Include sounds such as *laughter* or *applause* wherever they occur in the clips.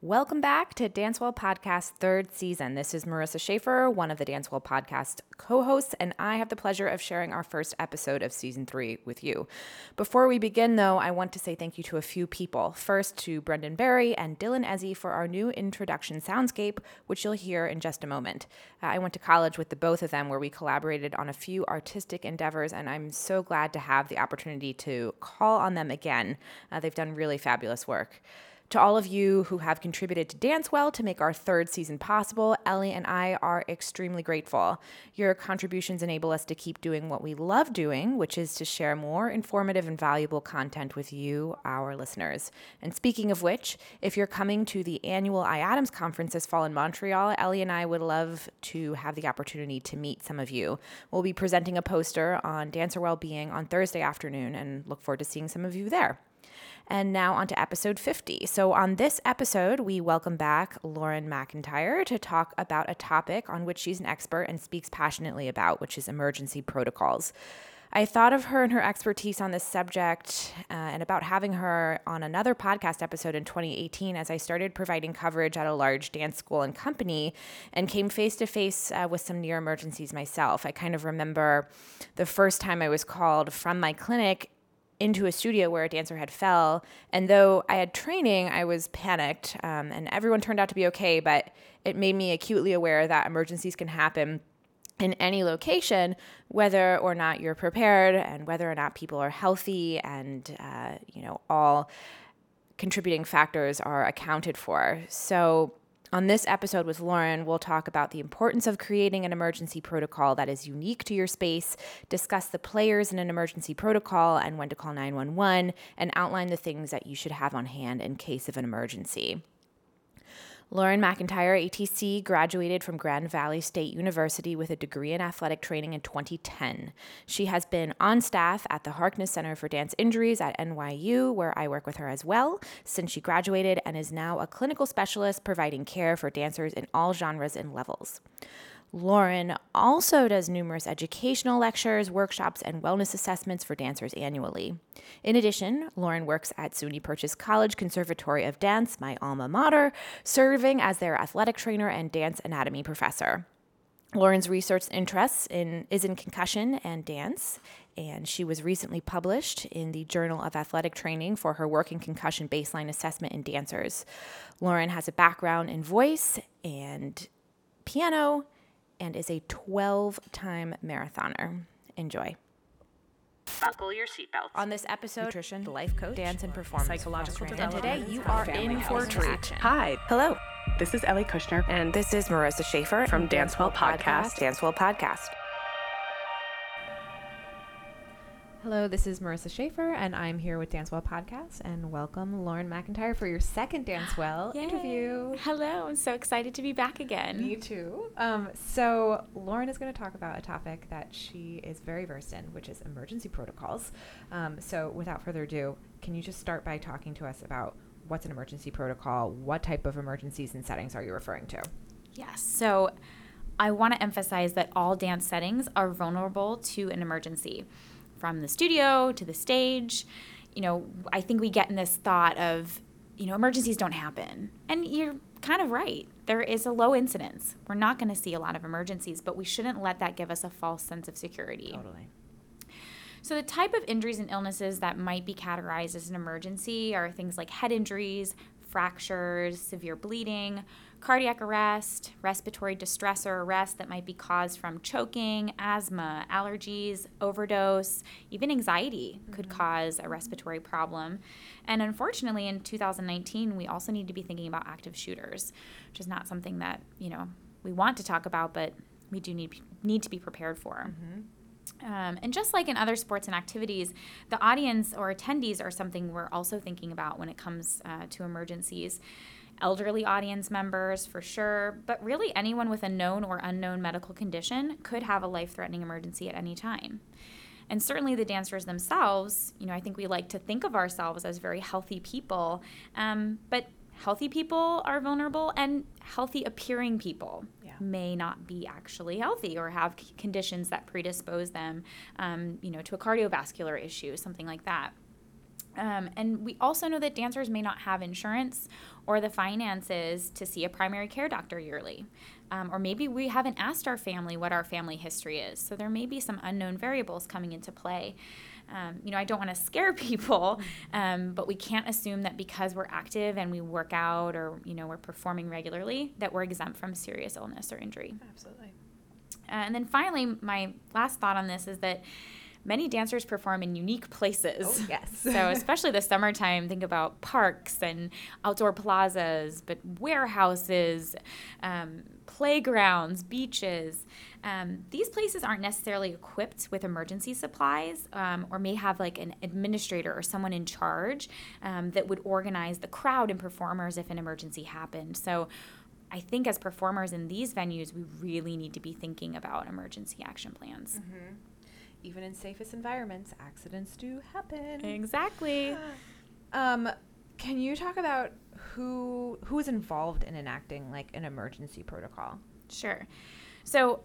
Welcome back to Dancewell Podcast third season. This is Marissa Schaefer, one of the Dancewell Podcast co hosts, and I have the pleasure of sharing our first episode of season three with you. Before we begin, though, I want to say thank you to a few people. First, to Brendan Barry and Dylan Ezzy for our new introduction soundscape, which you'll hear in just a moment. Uh, I went to college with the both of them where we collaborated on a few artistic endeavors, and I'm so glad to have the opportunity to call on them again. Uh, they've done really fabulous work. To all of you who have contributed to Dancewell to make our third season possible, Ellie and I are extremely grateful. Your contributions enable us to keep doing what we love doing, which is to share more informative and valuable content with you, our listeners. And speaking of which, if you're coming to the annual IADMS conference this fall in Montreal, Ellie and I would love to have the opportunity to meet some of you. We'll be presenting a poster on dancer well-being on Thursday afternoon and look forward to seeing some of you there. And now on to episode 50. So, on this episode, we welcome back Lauren McIntyre to talk about a topic on which she's an expert and speaks passionately about, which is emergency protocols. I thought of her and her expertise on this subject uh, and about having her on another podcast episode in 2018 as I started providing coverage at a large dance school and company and came face to face with some near emergencies myself. I kind of remember the first time I was called from my clinic into a studio where a dancer had fell. And though i had training i was panicked um, and everyone turned out to be okay but it made me acutely aware that emergencies can happen in any location whether or not you're prepared and whether or not people are healthy and uh, you know all contributing factors are accounted for. So on this episode with Lauren, we'll talk about the importance of creating an emergency protocol that is unique to your space, discuss the players in an emergency protocol and when to call 911, and outline the things that you should have on hand in case of an emergency. Lauren McIntyre, ATC, graduated from Grand Valley State University with a degree in athletic training in 2010. She has been on staff at the Harkness Center for Dance Injuries at NYU, where I work with her as well, since she graduated and is now a clinical specialist providing care for dancers in all genres and levels. Lauren also does numerous educational lectures, workshops, and wellness assessments for dancers annually. In addition, Lauren works at SUNY Purchase College Conservatory of Dance, my alma mater, serving as their athletic trainer and dance anatomy professor. Lauren's research interests in is in concussion and dance, and she was recently published in the Journal of Athletic Training for her work in concussion baseline assessment in dancers. Lauren has a background in voice and piano and is a 12 time marathoner. Enjoy. Buckle your seatbelts. On this episode, nutrition, life coach, dance and performance, psychological and today you are in for a treat. Hi, Hello, this is Ellie Kushner, and this is Marissa Schaefer From Dancewell Podcast. Dancewell Podcast. Hello, this is Marissa Schaefer, and I'm here with Dancewell Podcast, and welcome Lauren McIntyre for your second Dancewell *gasps* Yay. interview. Hello, I'm so excited to be back again. Me too. Um, so Lauren is going to talk about a topic that she is very versed in, which is emergency protocols. Um, so without further ado, can you just start by talking to us about what's an emergency protocol? What type of emergencies and settings are you referring to? Yes. So I want to emphasize that all dance settings are vulnerable to an emergency, from the studio to the stage. You know, I think we get in this thought of, you know, emergencies don't happen. And you're kind of right. There is a low incidence. We're not going to see a lot of emergencies, but we shouldn't let that give us a false sense of security. Totally. So, the type of injuries and illnesses that might be categorized as an emergency are things like head injuries, fractures, severe bleeding, cardiac arrest, respiratory distress or arrest that might be caused from choking, asthma, allergies, overdose, even anxiety could cause a respiratory problem. And unfortunately, in 2019, we also need to be thinking about active shooters, which is not something that, you know, we want to talk about, but we do need need to be prepared for. Um, and just like in other sports and activities, the audience or attendees are something we're also thinking about when it comes uh, to emergencies. Elderly audience members, for sure, but really anyone with a known or unknown medical condition could have a life threatening emergency at any time. And certainly the dancers themselves, you know, I think we like to think of ourselves as very healthy people, um, but healthy people are vulnerable and healthy appearing people Yeah. may not be actually healthy or have conditions that predispose them, um, you know, to a cardiovascular issue, something like that. Um, and we also know that dancers may not have insurance or the finances to see a primary care doctor yearly. Um, or maybe we haven't asked our family what our family history is. So there may be some unknown variables coming into play. Um, you know, I don't want to scare *laughs* people, um, but we can't assume that because we're active and we work out or, you know, we're performing regularly, that we're exempt from serious illness or injury. Absolutely. Uh, and then finally, my last thought on this is that many dancers perform in unique places. Oh, yes. *laughs* so, especially the summertime, think about parks and outdoor plazas, but warehouses, um, playgrounds, beaches. Um, these places aren't necessarily equipped with emergency supplies um, or may have like an administrator or someone in charge um, that would organize the crowd and performers if an emergency happened. So, I think as performers in these venues, we really need to be thinking about emergency action plans. Mm-hmm. Even in safest environments, accidents do happen. Exactly. *sighs* Um, can you talk about who who is involved in enacting like an emergency protocol? Sure. So,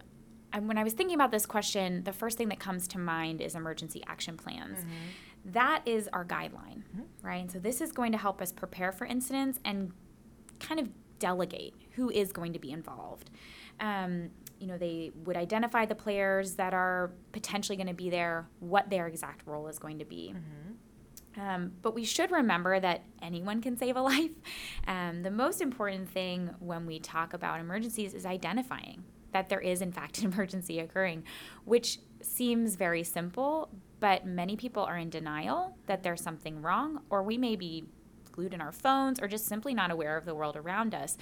um, when I was thinking about this question, the first thing that comes to mind is emergency action plans. Mm-hmm. That is our guideline, right? And so, this is going to help us prepare for incidents and kind of delegate who is going to be involved. Um, you know, they would identify the players that are potentially going to be there, what their exact role is going to be. Um, but we should remember that anyone can save a *laughs* life. Um, the most important thing when we talk about emergencies is identifying that there is, in fact, *laughs* an emergency occurring, which seems very simple, but many people are in denial that there's something wrong, or we may be glued in our phones or just simply not aware of the world around us.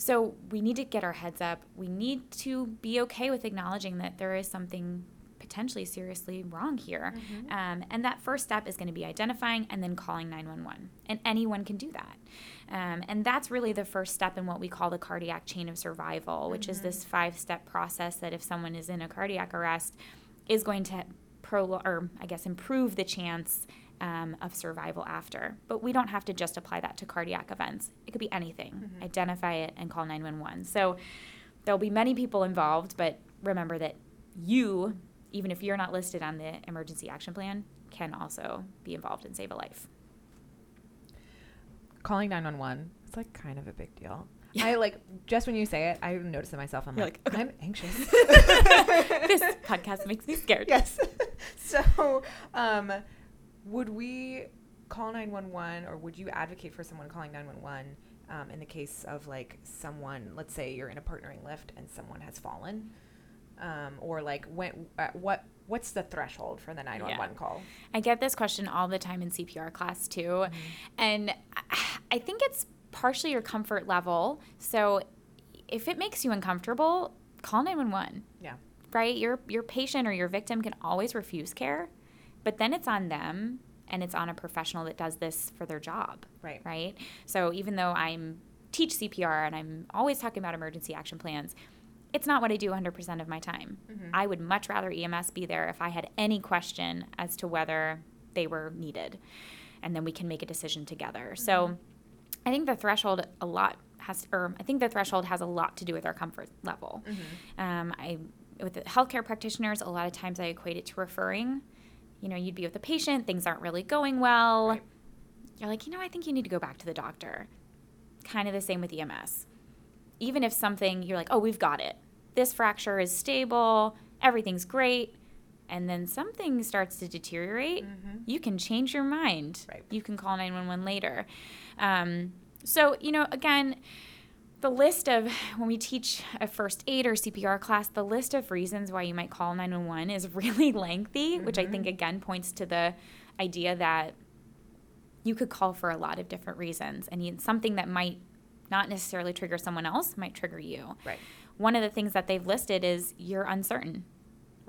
So we need to get our heads up. We need to be okay with acknowledging that there is something potentially seriously wrong here. Um, and that first step is going to be identifying and then calling 911. And anyone can do that. Um, and that's really the first step in what we call the cardiac chain of survival, which is this five step process that if someone is in a cardiac arrest, is going to pro or I guess improve the chance um, of survival after. But we don't have to just apply that to cardiac events. It could be anything. Identify it and call 911. So there'll be many people involved, but remember that you, even if you're not listed on the emergency action plan, can also be involved and save a life. Calling 911 is like kind of a big deal. I like just when you say it, I notice it myself. I'm You're like, like, okay. I'm anxious. *laughs* this podcast makes me scared. *laughs* yes. *laughs* so, um, would we call 911 or would you advocate for someone calling 911 um, in the case of like someone, let's say you're in a partnering lift and someone has fallen? Um, or like when, uh, what, what's the threshold for the 911 call? I get this question all the time in CPR class too. And I- I think it's partially your comfort level. So if it makes you uncomfortable, call 911. Yeah. Right? Your your patient or your victim can always refuse care, but then it's on them and it's on a professional that does this for their job. Right. Right? So even though I'm teach CPR and I'm always talking about emergency action plans, it's not what I do 100% of my time. Mm-hmm. I would much rather EMS be there if I had any question as to whether they were needed. And then we can make a decision together. So mm-hmm. I think the threshold a lot has, or I think the threshold has a lot to do with our comfort level. Mm-hmm. Um, I, with the healthcare practitioners, a lot of times I equate it to referring. You know, you'd be with a patient, things aren't really going well. Right. You're like, you know, I think you need to go back to the doctor. Kind of the same with EMS. Even if something, you're like, oh, we've got it. This fracture is stable, everything's great. And then something starts to deteriorate, you can change your mind. Right. You can call 911 later. Um, so, you know, again, the list of when we teach a first aid or CPR class, the list of reasons why you might call 911 is *laughs* really lengthy, which I think mm-hmm. again points to the idea that you could call for a lot of different reasons and something that might not necessarily trigger someone else might trigger you. Right. One of the things that they've listed is you're uncertain.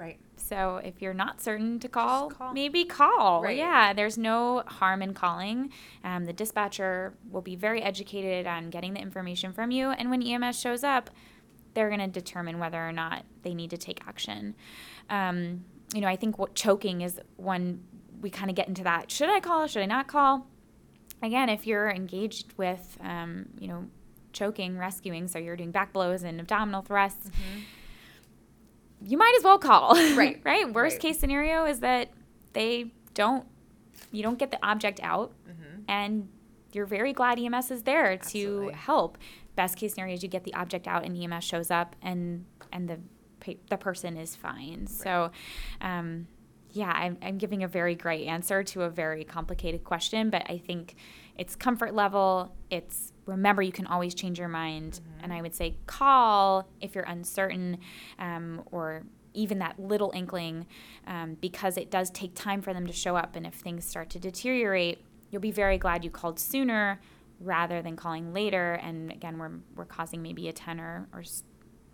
Right. So if you're not certain to call, call. maybe call. Right. Yeah, there's no harm in calling. Um, the dispatcher will be very educated on getting the information from you, and when EMS shows up, they're going to determine whether or not they need to take action. Um, you know, I think what choking is one we kind of get into that. Should I call? Should I not call? Again, if you're engaged with, um, you know, choking, rescuing, so you're doing back blows and abdominal thrusts, you might as well call. *laughs* Right. right? Worst Right. case scenario is that they don't you don't get the object out, and you're very glad EMS is there to help. Best case scenario is you get the object out and EMS shows up and and the the person is fine. So, um, yeah, I'm, I'm giving a very great answer to a very complicated question, but I think it's comfort level. It's remember you can always change your mind, and I would say call if you're uncertain, um, or even that little inkling, um, because it does take time for them to show up, and if things start to deteriorate, you'll be very glad you called sooner rather than calling later. And again, we're we're causing maybe a ten or or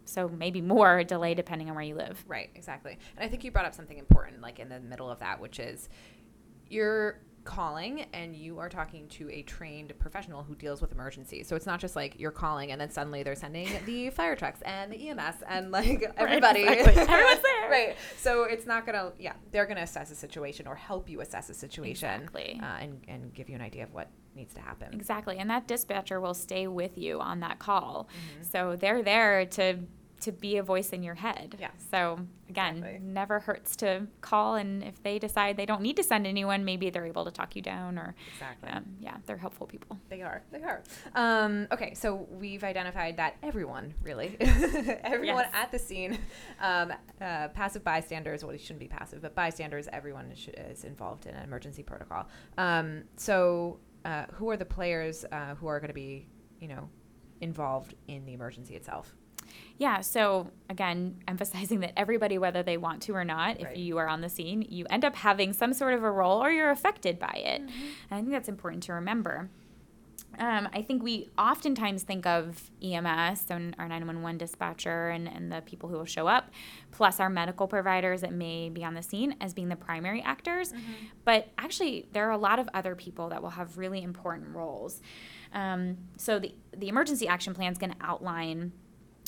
so maybe more *laughs* delay depending on where you live. Right, exactly. And I think you brought up something important, like in the middle of that, which is you're calling and you are talking to a trained professional who deals with emergencies. So it's not just like you're calling and then suddenly they're sending the *laughs* fire trucks and the EMS and like everybody. exactly. *laughs* Everyone's there. right. So it's not gonna. Yeah, they're gonna assess a situation or help you assess a situation. Exactly. Uh, and and give you an idea of what needs to happen. Exactly. And that dispatcher will stay with you on that call. Mm-hmm. So they're there to to be a voice in your head. Yeah. So again, Exactly. never hurts to call and if they decide they don't need to send anyone, maybe they're able to talk you down or Exactly. um, yeah, they're helpful people. They are. They are. Um, okay, so we've identified that everyone, really, *laughs* everyone Yes. at the scene, um, uh, passive bystanders, well, it shouldn't be passive, but bystanders, everyone is, is involved in an emergency protocol. Um, so, uh, who are the players uh, who are going to be, you know, involved in the emergency itself? Yeah, so again, emphasizing that everybody, whether they want to or not, Right. if you are on the scene, you end up having some sort of a role or you're affected by it. And I think that's important to remember. Um, I think we oftentimes think of EMS, so our 911 dispatcher, and, and the people who will show up, plus our medical providers that may be on the scene as being the primary actors. But actually, there are a lot of other people that will have really important roles. Um, so the, the emergency action plan is going to outline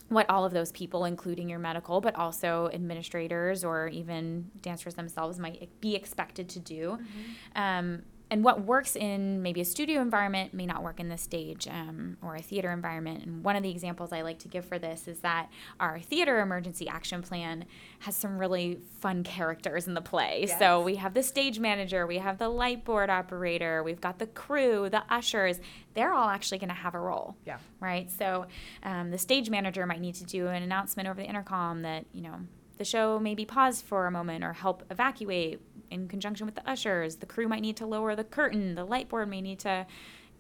what all of those people, including your medical, but also administrators or even dancers themselves, might be expected to do. Um, and what works in maybe a studio environment may not work in the stage um, or a theater environment. And one of the examples I like to give for this is that our theater emergency action plan has some really fun characters in the play. So we have the stage manager, we have the light board operator, we've got the crew, the ushers. They're all actually going to have a role Yeah. right? So um, the stage manager might need to do an announcement over the intercom that you know the show may be paused for a moment or help evacuate in conjunction with the ushers. The crew might need to lower the curtain. The light board may need to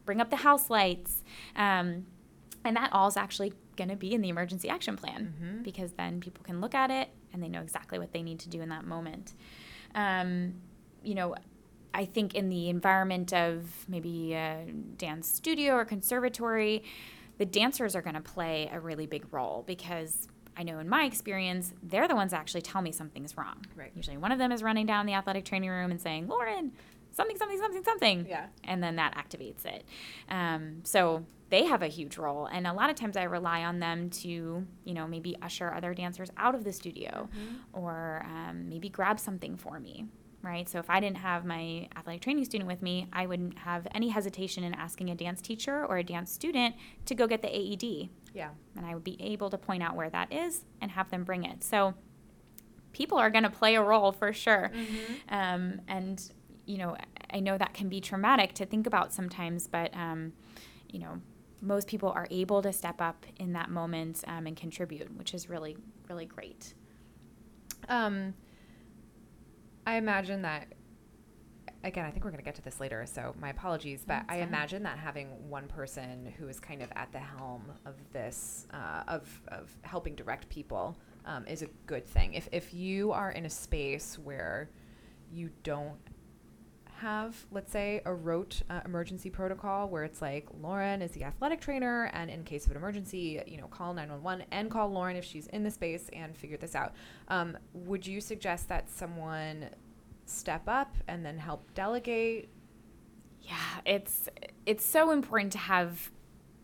bring up the house lights. Um, and that all is actually going to be in the emergency action plan because then people can look at it and they know exactly what they need to do in that moment. Um, you know, I think in the environment of maybe a dance studio or conservatory, the dancers are going to play a really big role because I know in my experience, they're the ones that actually tell me something's wrong. Right. Usually one of them is running down the athletic training room and saying, Lauren, something, something, something, something. Yeah. And then that activates it. Um, so they have a huge role. And a lot of times I rely on them to, you know, maybe usher other dancers out of the studio or um, maybe grab something for me. Right. So if I didn't have my athletic training student with me, I wouldn't have any hesitation in asking a dance teacher or a dance student to go get the AED Yeah. and I would be able to point out where that is and have them bring it. So people are going to play a role for sure. Um, and, you know, I know that can be traumatic to think about sometimes, but, um, you know, most people are able to step up in that moment um, and contribute, which is really, really great. Um, I imagine that. Again, I think we're going to get to this later, so my apologies. But I imagine that having one person who is kind of at the helm of this, uh, of of helping direct people, um, is a good thing. If if you are in a space where you don't have, let's say, a rote uh, emergency protocol where it's like Lauren is the athletic trainer, and in case of an emergency, you know, call 911 and call Lauren if she's in the space and figure this out. Um, would you suggest that someone step up and then help delegate? Yeah, it's it's so important to have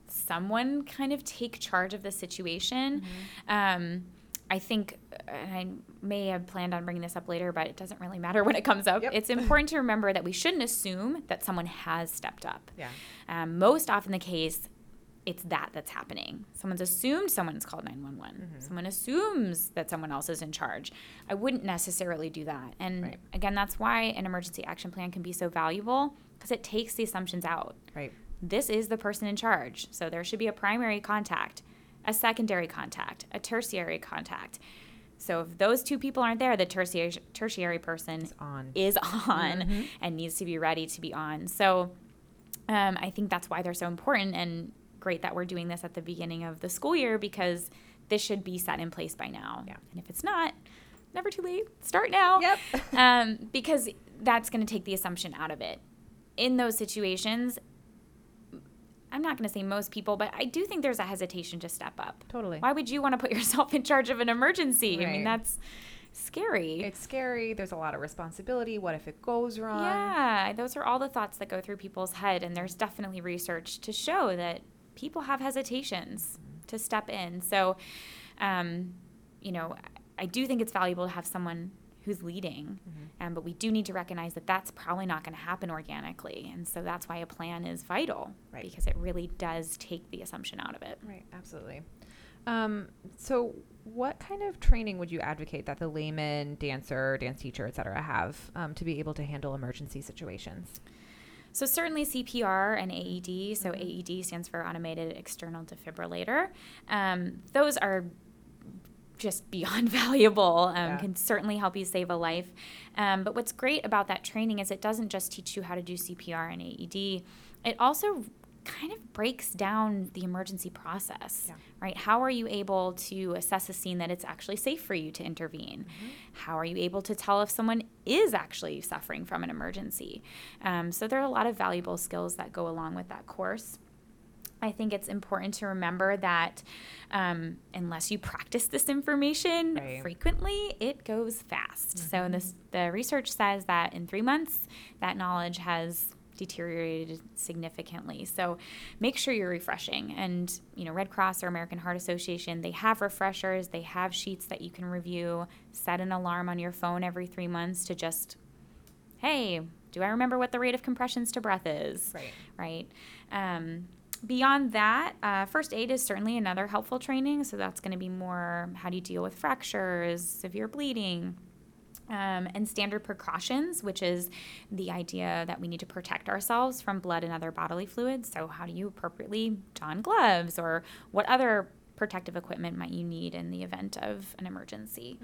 someone kind of take charge of the situation. Um, I think, and I may have planned on bringing this up later, but it doesn't really matter *laughs* when it comes up. Yep. It's important to remember that we shouldn't assume that someone has stepped up. Yeah. Um, most often the case, it's that that's happening. Someone's assumed someone's called 911. Someone assumes that someone else is in charge. I wouldn't necessarily do that. And Right. again, that's why an emergency action plan can be so valuable because it takes the assumptions out. Right. This is the person in charge. So there should be a primary contact, a secondary contact, a tertiary contact. So if those two people aren't there, the tertiary tertiary person on. is on and needs to be ready to be on. So um, I think that's why they're so important and great that we're doing this at the beginning of the school year because this should be set in place by now. Yeah. And if it's not, never too late. Start now. Yep. *laughs* um, because that's going to take the assumption out of it. In those situations, I'm not going to say most people, but I do think there's a hesitation to step up. Totally. Why would you want to put *laughs* yourself in charge of an emergency? I mean, that's scary. It's scary. There's a lot of responsibility. What if it goes wrong? Yeah, those are all the thoughts that go through people's head, and there's definitely research to show that people have hesitations to step in. So, um, you know, I do think it's valuable to have someone who's leading, um, but we do need to recognize that that's probably not going to happen organically, and so that's why a plan is vital Right. because it really does take the assumption out of it. Right, absolutely. Um, so, what kind of training would you advocate that the layman, dancer, dance teacher, et cetera, have um, to be able to handle emergency situations? So certainly CPR and AED. So AED stands for automated external defibrillator. Um, those are just beyond *laughs* valuable. Um, Yeah. Can certainly help you save a life. Um, but what's great about that training is it doesn't just teach you how to do CPR and AED. It also kind of breaks down the emergency process, Yeah. right? How are you able to assess a scene that it's actually safe for you to intervene? How are you able to tell if someone is actually suffering from an emergency? Um, so there are a lot of valuable skills that go along with that course. I think it's important to remember that um, unless you practice this information Right. frequently, it goes fast. So this, the research says that in three months, that knowledge has deteriorated significantly. So make sure you're refreshing. And you know, Red Cross or American Heart Association, they have refreshers. They have sheets that you can review. Set an alarm on your phone every three months to just, hey, do I remember what the rate of compressions to breath is? Right. right? Um, beyond that, uh, first aid is certainly another helpful training. So that's going to be more how do you deal with fractures, severe bleeding. Um, and standard precautions, which is the idea that we need to protect ourselves from blood and other bodily fluids. So, how do you appropriately don gloves, or what other protective equipment might you need in the event of an emergency?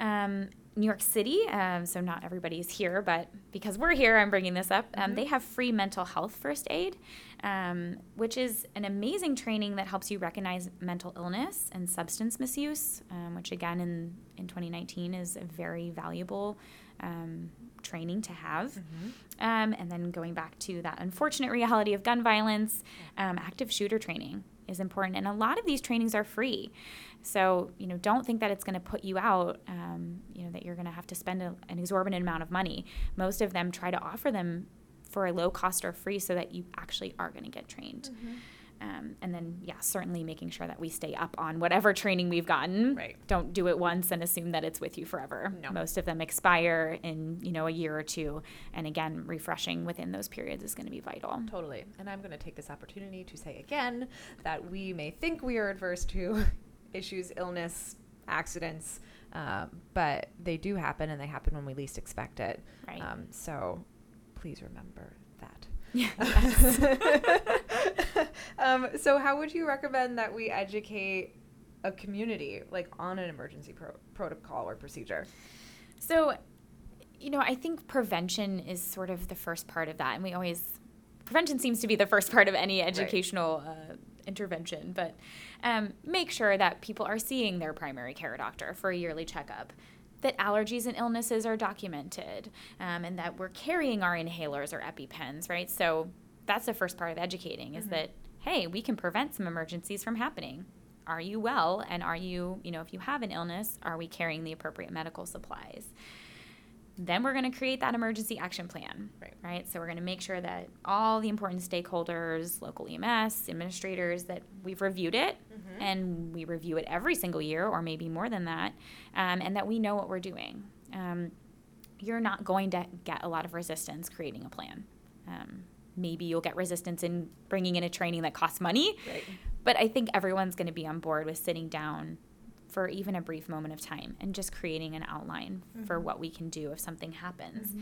Um, New York City, um, so not everybody's here, but because we're here, I'm bringing this up. Um, They have free mental health first aid, um, which is an amazing training that helps you recognize mental illness and substance misuse, um, which again in, in 2019 is a very valuable um, training to have. Um, and then going back to that unfortunate reality of gun violence, um, active shooter training is important. And a lot of these trainings are free. So, you know, don't think that it's going to put you out, um, you know, that you're going to have to spend a, an exorbitant amount of money. Most of them try to offer them for a low cost or free so that you actually are going to get trained. Um, and then, yeah, certainly making sure that we stay up on whatever training we've gotten. Right. Don't do it once and assume that it's with you forever. No. Most of them expire in, you know, a year or two. And again, refreshing within those periods is going to be vital. Totally. And I'm going to take this opportunity to say again that we may think we are adverse to *laughs* issues, illness, accidents, um, but they do happen and they happen when we least expect it. Right. Um, so please remember Yeah. *laughs* um, so, how would you recommend that we educate a community like on an emergency pro- protocol or procedure? So, you know, I think prevention is sort of the first part of that. And we always, prevention seems to be the first part of any educational uh, intervention. But um, make sure that people are seeing their primary care doctor for a yearly checkup. That allergies and illnesses are documented, um, and that we're carrying our inhalers or EpiPens, right? So that's the first part of educating is that, hey, we can prevent some emergencies from happening. Are you well? And are you, you know, if you have an illness, are we carrying the appropriate medical supplies? Then we're going to create that emergency action plan. Right. Right. So we're going to make sure that all the important stakeholders, local EMS, administrators, that we've reviewed it and we review it every single year or maybe more than that, um, and that we know what we're doing. Um, you're not going to get a lot of resistance creating a plan. Um, maybe you'll get resistance in bringing in a training that costs money. Right. But I think everyone's going to be on board with sitting down for even a brief moment of time and just creating an outline for what we can do if something happens.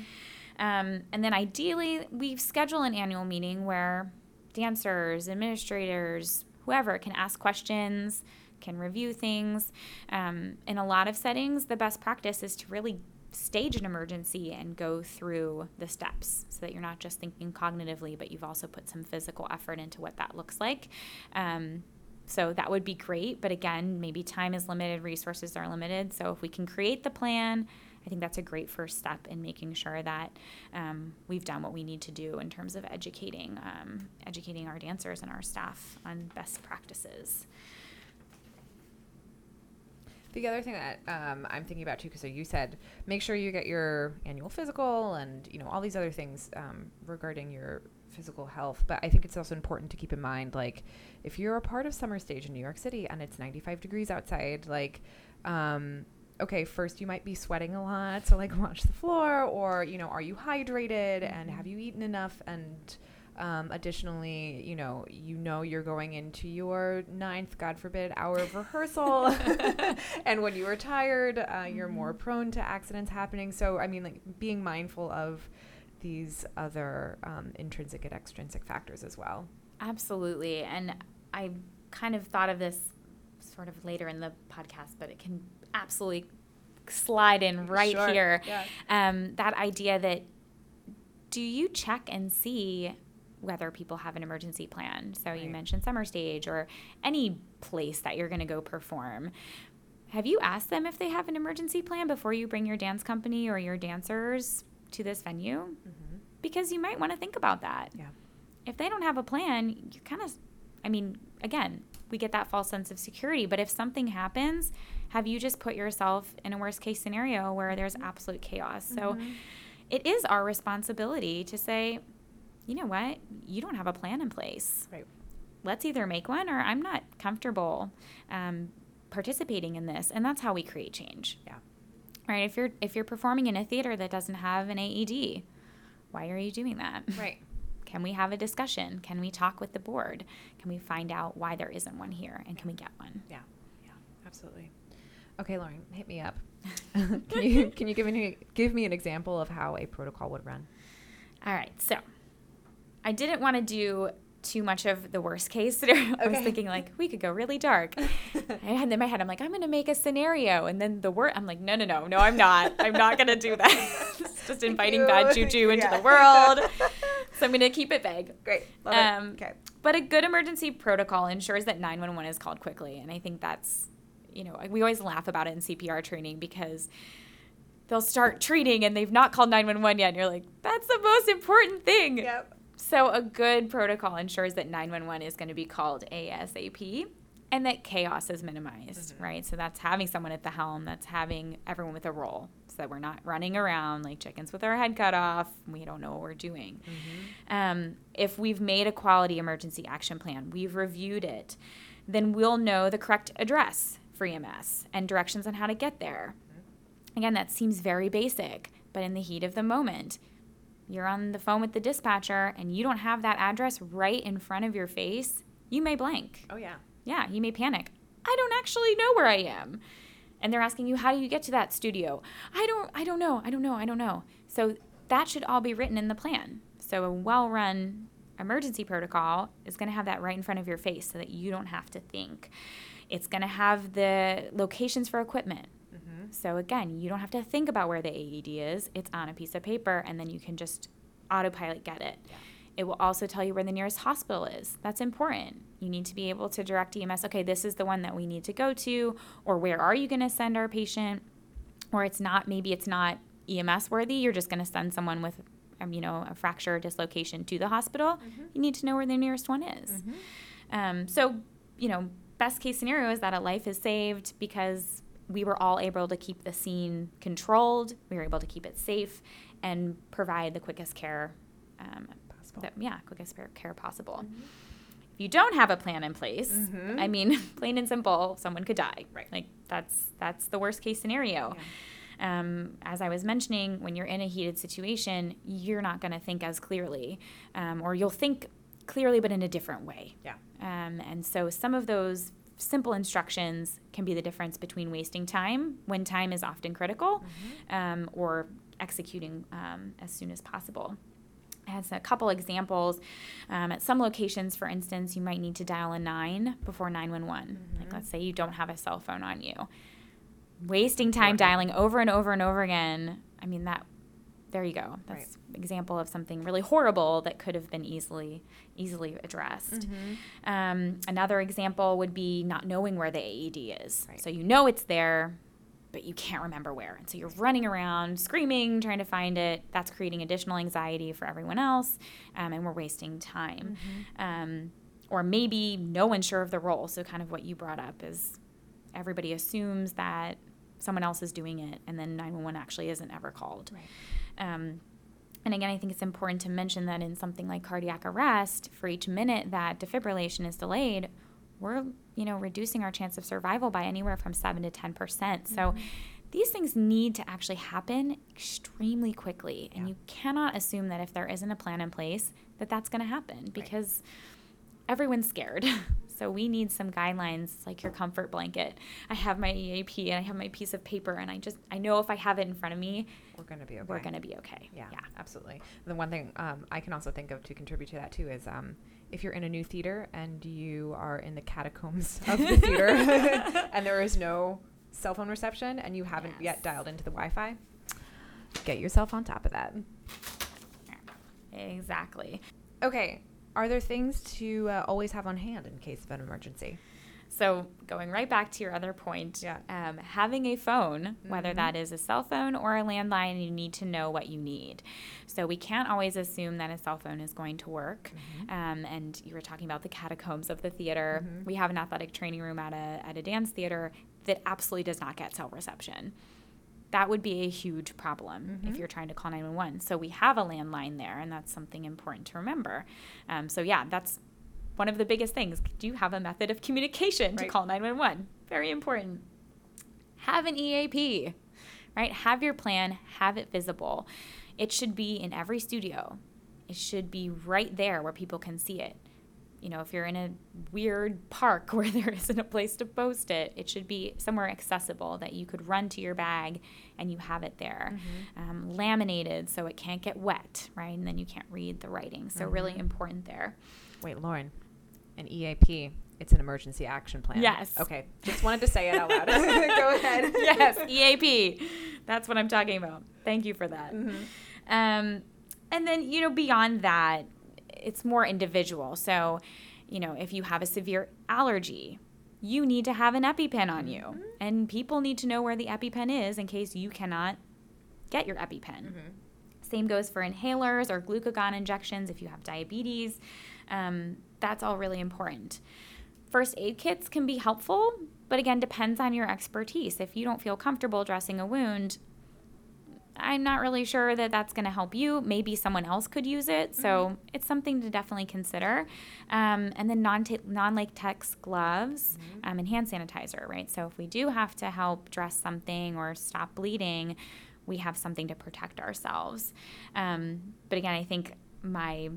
Um, and then ideally, we schedule an annual meeting where dancers, administrators, whoever can ask questions, can review things. Um, in a lot of settings, the best practice is to really stage an emergency and go through the steps so that you're not just thinking cognitively, but you've also put some physical effort into what that looks like. Um, so that would be great. But again, maybe time is limited, resources are limited. So if we can create the plan, I think that's a great first step in making sure that um, we've done what we need to do in terms of educating, um, educating our dancers and our staff on best practices. The other thing that um, I'm thinking about too, because you said make sure you get your annual physical and you know all these other things um, regarding your physical health. But I think it's also important to keep in mind, like if you're a part of summer stage in New York City and it's 95 degrees outside, like um, okay, first you might be sweating a lot, so like *laughs* watch the floor, or you know, are you hydrated and have you eaten enough and um, additionally, you know, you know you're going into your ninth, God forbid, hour of rehearsal, *laughs* *laughs* and when you are tired, uh, you're more prone to accidents happening. So, I mean, like being mindful of these other um, intrinsic and extrinsic factors as well. Absolutely. And I kind of thought of this sort of later in the podcast, but it can absolutely slide in right Sure. here. Yeah. Um, that idea that do you check and see whether people have an emergency plan? So you mentioned summer stage or any place that you're going to go perform. Have you asked them if they have an emergency plan before you bring your dance company or your dancers to this venue? Because you might want to think about that Yeah. if they don't have a plan, you're kind of, I mean, again, we get that false sense of security. But if something happens, have you just put yourself in a worst case scenario where there's absolute chaos? So it is our responsibility to say, you know what, you don't have a plan in place. Right. Let's either make one or I'm not comfortable um, participating in this. And that's how we create change. Yeah. Right. If you're if you're performing in a theater that doesn't have an AED, why are you doing that? Right. Can we have a discussion? Can we talk with the board? Can we find out why there isn't one here and can we get one? Yeah. Yeah. Absolutely. Okay, Lauren, hit me up. *laughs* can you can you give me give me an example of how a protocol would run? All right. So I didn't want to do too much of the worst case *laughs* scenario. I was thinking like we could go really dark. *laughs* and in my head, I'm like, I'm going to make a scenario, and then the word, I'm like, no, no, no, no, I'm not. I'm not going to do that. it's just inviting bad juju into Yeah. the world. So I'm going to keep it vague. Great. Um. Okay. But a good emergency protocol ensures that 911 is called quickly. And I think that's, you know, we always laugh about it in CPR training because they'll start treating and they've not called 911 yet. And you're like, that's the most important thing. Yep. So a good protocol ensures that 911 is going to be called ASAP and that chaos is minimized, right? So that's having someone at the helm, that's having everyone with a role so that we're not running around like chickens with our head cut off. We don't know what we're doing. Um, if we've made a quality emergency action plan, we've reviewed it, then we'll know the correct address for EMS and directions on how to get there. Again, that seems very basic, but in the heat of the moment, you're on the phone with the dispatcher and you don't have that address right in front of your face, you may blank. Oh yeah. Yeah, you may panic. I don't actually know where I am. And they're asking you, how do you get to that studio? I don't I don't know. I don't know. I don't know. So that should all be written in the plan. So a well-run emergency protocol is going to have that right in front of your face so that you don't have to think. It's going to have the locations for equipment. Mm-hmm. So again, you don't have to think about where the AED is. It's on a piece of paper and then you can just autopilot get it. It will also tell you where the nearest hospital is. That's important. You need to be able to direct EMS, okay, this is the one that we need to go to, or where are you going to send our patient? Or it's not, maybe it's not EMS worthy. You're just going to send someone with, um, you know, a fracture or dislocation to the hospital. You need to know where the nearest one is. Um, so, you know, best case scenario is that a life is saved because we were all able to keep the scene controlled. We were able to keep it safe and provide the quickest care. Um, Possible. that- yeah, quickest care- care possible. If you don't have a plan in place, I mean, *laughs* plain and simple, someone could die. Right. Like that's that's the worst case scenario. Um, as I was mentioning, when you're in a heated situation, you're not going to think as clearly, um, or you'll think clearly, but in a different way. Yeah. Um, and so some of those simple instructions can be the difference between wasting time when time is often critical um, or executing um, as soon as possible. As a couple examples, um, at some locations, for instance, you might need to dial a nine before 911. Like, let's say you don't have a cell phone on you. Wasting time dialing over and over and over again, I mean, that, there you go. That's example of something really horrible that could have been easily easily addressed. Um, another example would be not knowing where the AED is. So you know it's there, but you can't remember where. And so you're running around screaming, trying to find it. That's creating additional anxiety for everyone else, um, and we're wasting time. Um, or maybe no one's sure of the role. So, kind of what you brought up is everybody assumes that someone else is doing it, and then 911 actually isn't ever called. Um, and again, I think it's important to mention that in something like cardiac arrest, for each minute that defibrillation is delayed, we're you know reducing our chance of survival by anywhere from seven to ten percent. So these things need to actually happen extremely quickly, and you cannot assume that if there isn't a plan in place, that that's going to happen because everyone's scared. *laughs* So we need some guidelines like your comfort blanket. I have my EAP and I have my piece of paper and I just I know if I have it in front of me, We're going to be okay. we're going to be okay. Yeah, absolutely. The one thing um, I can also think of to contribute to that too is um, if you're in a new theater and you are in the catacombs *laughs* of the theater *laughs* and there is no cell phone reception and you haven't yet dialed into the Wi-Fi, get yourself on top of that. Exactly. Okay. Are there things to uh, always have on hand in case of an emergency? So going right back to your other point, Yeah. um, having a phone, whether that is a cell phone or a landline, you need to know what you need. So we can't always assume that a cell phone is going to work. Um, and you were talking about the catacombs of the theater. We have an athletic training room at a at a dance theater that absolutely does not get cell reception. That would be a huge problem if you're trying to call 911. So we have a landline there, and that's something important to remember. Um, so yeah, that's one of the biggest things. Do you have a method of communication to Right. call 911? Very important. Have an EAP, right? Have your plan, have it visible. It should be in every studio. It should be right there where people can see it. You know, if you're in a weird park *laughs* where there isn't a place to post it, it should be somewhere accessible that you could run to your bag and you have it there. Um, laminated so it can't get wet, right? And then you can't read the writing. So, really important there. Wait, Lauren, an EAP. It's an emergency action plan. Yes. Okay. Just wanted to say it out loud. *laughs* *laughs* Go ahead. yes, EAP. That's what I'm talking about. Thank you for that. Mm-hmm. Um, and then, you know, beyond that, it's more individual. So, you know, if you have a severe allergy, you need to have an EpiPen on you. Mm-hmm. And people need to know where the EpiPen is in case you cannot get your EpiPen. Mm-hmm. Same goes for inhalers or glucagon injections if you have diabetes. Um, that's all really important. First aid kits can be helpful, but again, depends on your expertise. If you don't feel comfortable dressing a wound, I'm not really sure that that's going to help you. Maybe someone else could use it. So it's something to definitely consider. Um, and then non non latex gloves um, and hand sanitizer, right? So if we do have to help dress something or stop bleeding, we have something to protect ourselves. Um, but again, I think my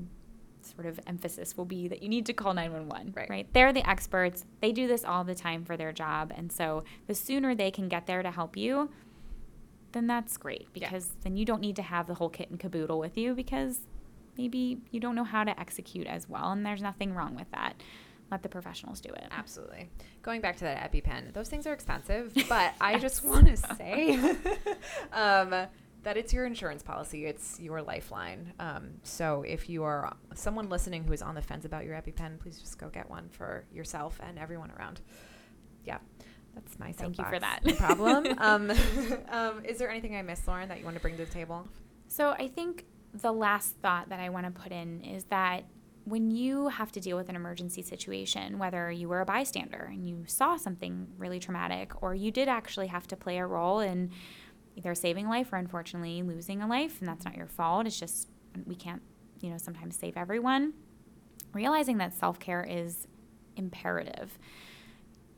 sort of emphasis will be that you need to call 911 Right. right? They're the experts. They do this all the time for their job. And so the sooner they can get there to help you then that's great because then you don't need to have the whole kit and caboodle with you because maybe you don't know how to execute as well. And there's nothing wrong with that. Let the professionals do it. Absolutely. Going back to that EpiPen, those things are expensive, *laughs* but I just want to say *laughs* *laughs* um, that it's your insurance policy. It's your lifeline. Um, so if you are someone listening who is on the fence about your EpiPen, please just go get one for yourself and everyone around. Yeah. That's my Thank you for that. No problem. *laughs* um, *laughs* um, is there anything I missed, Lauren, that you want to bring to the table? So I think the last thought that I want to put in is that when you have to deal with an emergency situation, whether you were a bystander and you saw something really traumatic, or you did actually have to play a role in either saving a life or unfortunately losing a life, and that's not your fault, it's just we can't, you know, sometimes save everyone. Realizing that self care is imperative.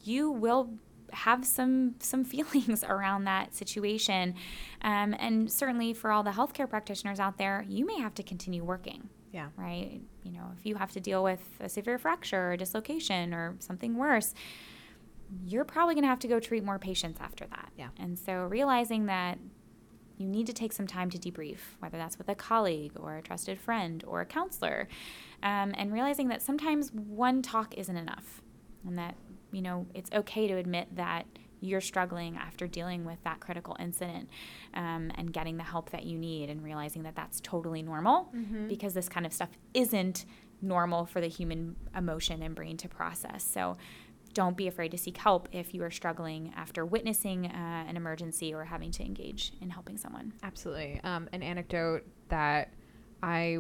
You will have some some *laughs* feelings around that situation. Um, and certainly for all the healthcare practitioners out there, you may have to continue working. Yeah. Right. You know, if you have to deal with a severe fracture or dislocation or something worse, you're probably going to have to go treat more patients after that. Yeah. And so realizing that you need to take some time to debrief, whether that's with a colleague or a trusted friend or a counselor, um, and realizing that sometimes one talk isn't enough, and that you know it's okay to admit that you're struggling after dealing with that critical incident um, and getting the help that you need, and realizing that that's totally normal because this kind of stuff isn't normal for the human emotion and brain to process. So don't be afraid to seek help if you are struggling after witnessing uh, an emergency or having to engage in helping someone. Absolutely. Um, an anecdote that I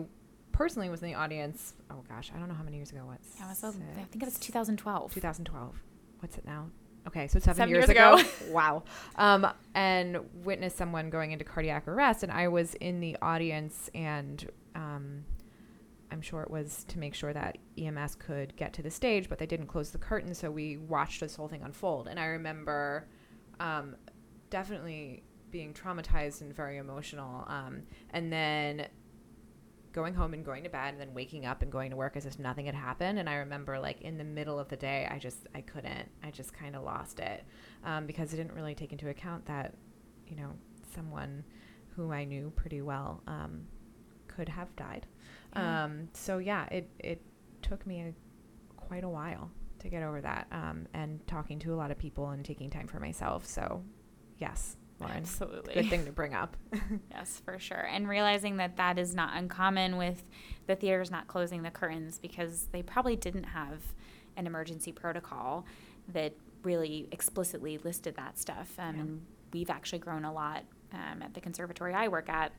personally was in the audience. Oh gosh, I don't know how many years ago. What? That was, a- I think it was 2012. 2012. What's it now? Okay, so seven, Seven years, years ago. ago. *laughs* wow. Um, and witnessed someone going into cardiac arrest, and I was in the audience, and um, I'm sure it was to make sure that EMS could get to the stage, but they didn't close the curtain, so we watched this whole thing unfold. And I remember um, definitely being traumatized and very emotional. Um, and then going home and going to bed and then waking up and going to work as if nothing had happened and i remember like in the middle of the day i just i couldn't i just kind of lost it um, because i didn't really take into account that you know someone who i knew pretty well um, could have died Yeah. um, so yeah it, it took me a, quite a while to get over that um, and talking to a lot of people and taking time for myself so yes lauren Absolutely. good thing to bring up *laughs* Yes, for sure. And realizing that that is not uncommon with the theaters not closing the curtains because they probably didn't have an emergency protocol that really explicitly listed that stuff. Um, Yeah. And we've actually grown a lot um, at the conservatory I work at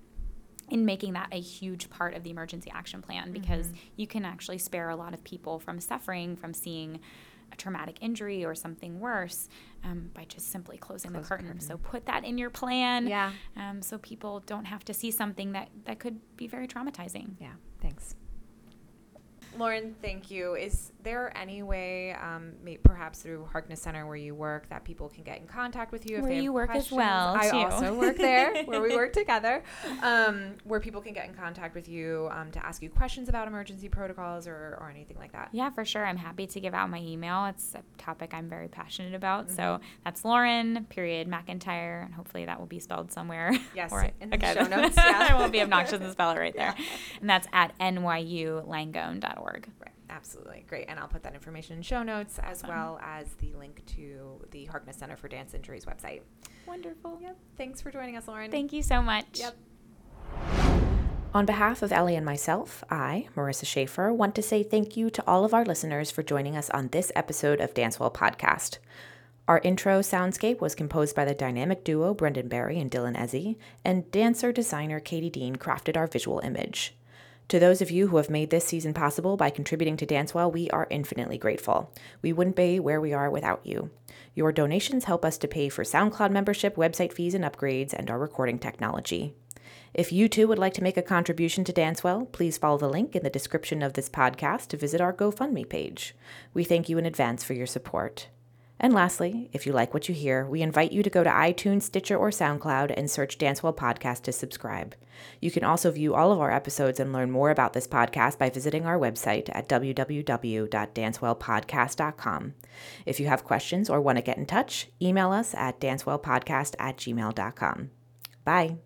in making that a huge part of the emergency action plan because you can actually spare a lot of people from suffering from seeing a traumatic injury or something worse um, by just simply closing Close the the curtain. curtain. So put that in your plan yeah um, so people don't have to see something that, that could be very traumatizing. Yeah, thanks. Lauren, thank you. Is there any way, um, may, perhaps through Harkness Center where you work, that people can get in contact with you? if Where they have you work as well, I too. also work there, *laughs* where we work together. Um, where people can get in contact with you um, to ask you questions about emergency protocols or, or anything like that. Yeah, for sure. I'm happy to give out my email. It's a topic I'm very passionate about. Mm-hmm. So that's Lauren, period, McIntyre, and hopefully that will be spelled somewhere. *laughs* Yes, Or- in the show notes, *laughs* I yeah. won't be obnoxious and spell it right there. And that's at nyulangone.org. Right, absolutely. Great. And I'll put that information in show notes as Awesome. well as the link to the Harkness Center for Dance Injuries website. Wonderful. Yep. Thanks for joining us, Lauren. Thank you so much. Yep. On behalf of Ellie and myself, I, Marissa Schaefer, want to say thank you to all of our listeners for joining us on this episode of Dancewell Podcast. Our intro soundscape was composed by the dynamic duo Brendan Barry and Dylan Ezzy, and dancer designer Katie Dean crafted our visual image. To those of you who have made this season possible by contributing to Dancewell, we are infinitely grateful. We wouldn't be where we are without you. Your donations help us to pay for SoundCloud membership, website fees and upgrades, and our recording technology. If you too would like to make a contribution to Dancewell, please follow the link in the description of this podcast to visit our GoFundMe page. We thank you in advance for your support. And lastly, if you like what you hear, we invite you to go to iTunes, Stitcher, or SoundCloud and search Dancewell Podcast to subscribe. You can also view all of our episodes and learn more about this podcast by visiting our website at www.dancewellpodcast.com. If you have questions or want to get in touch, email us at dancewellpodcast at gmail.com. Bye.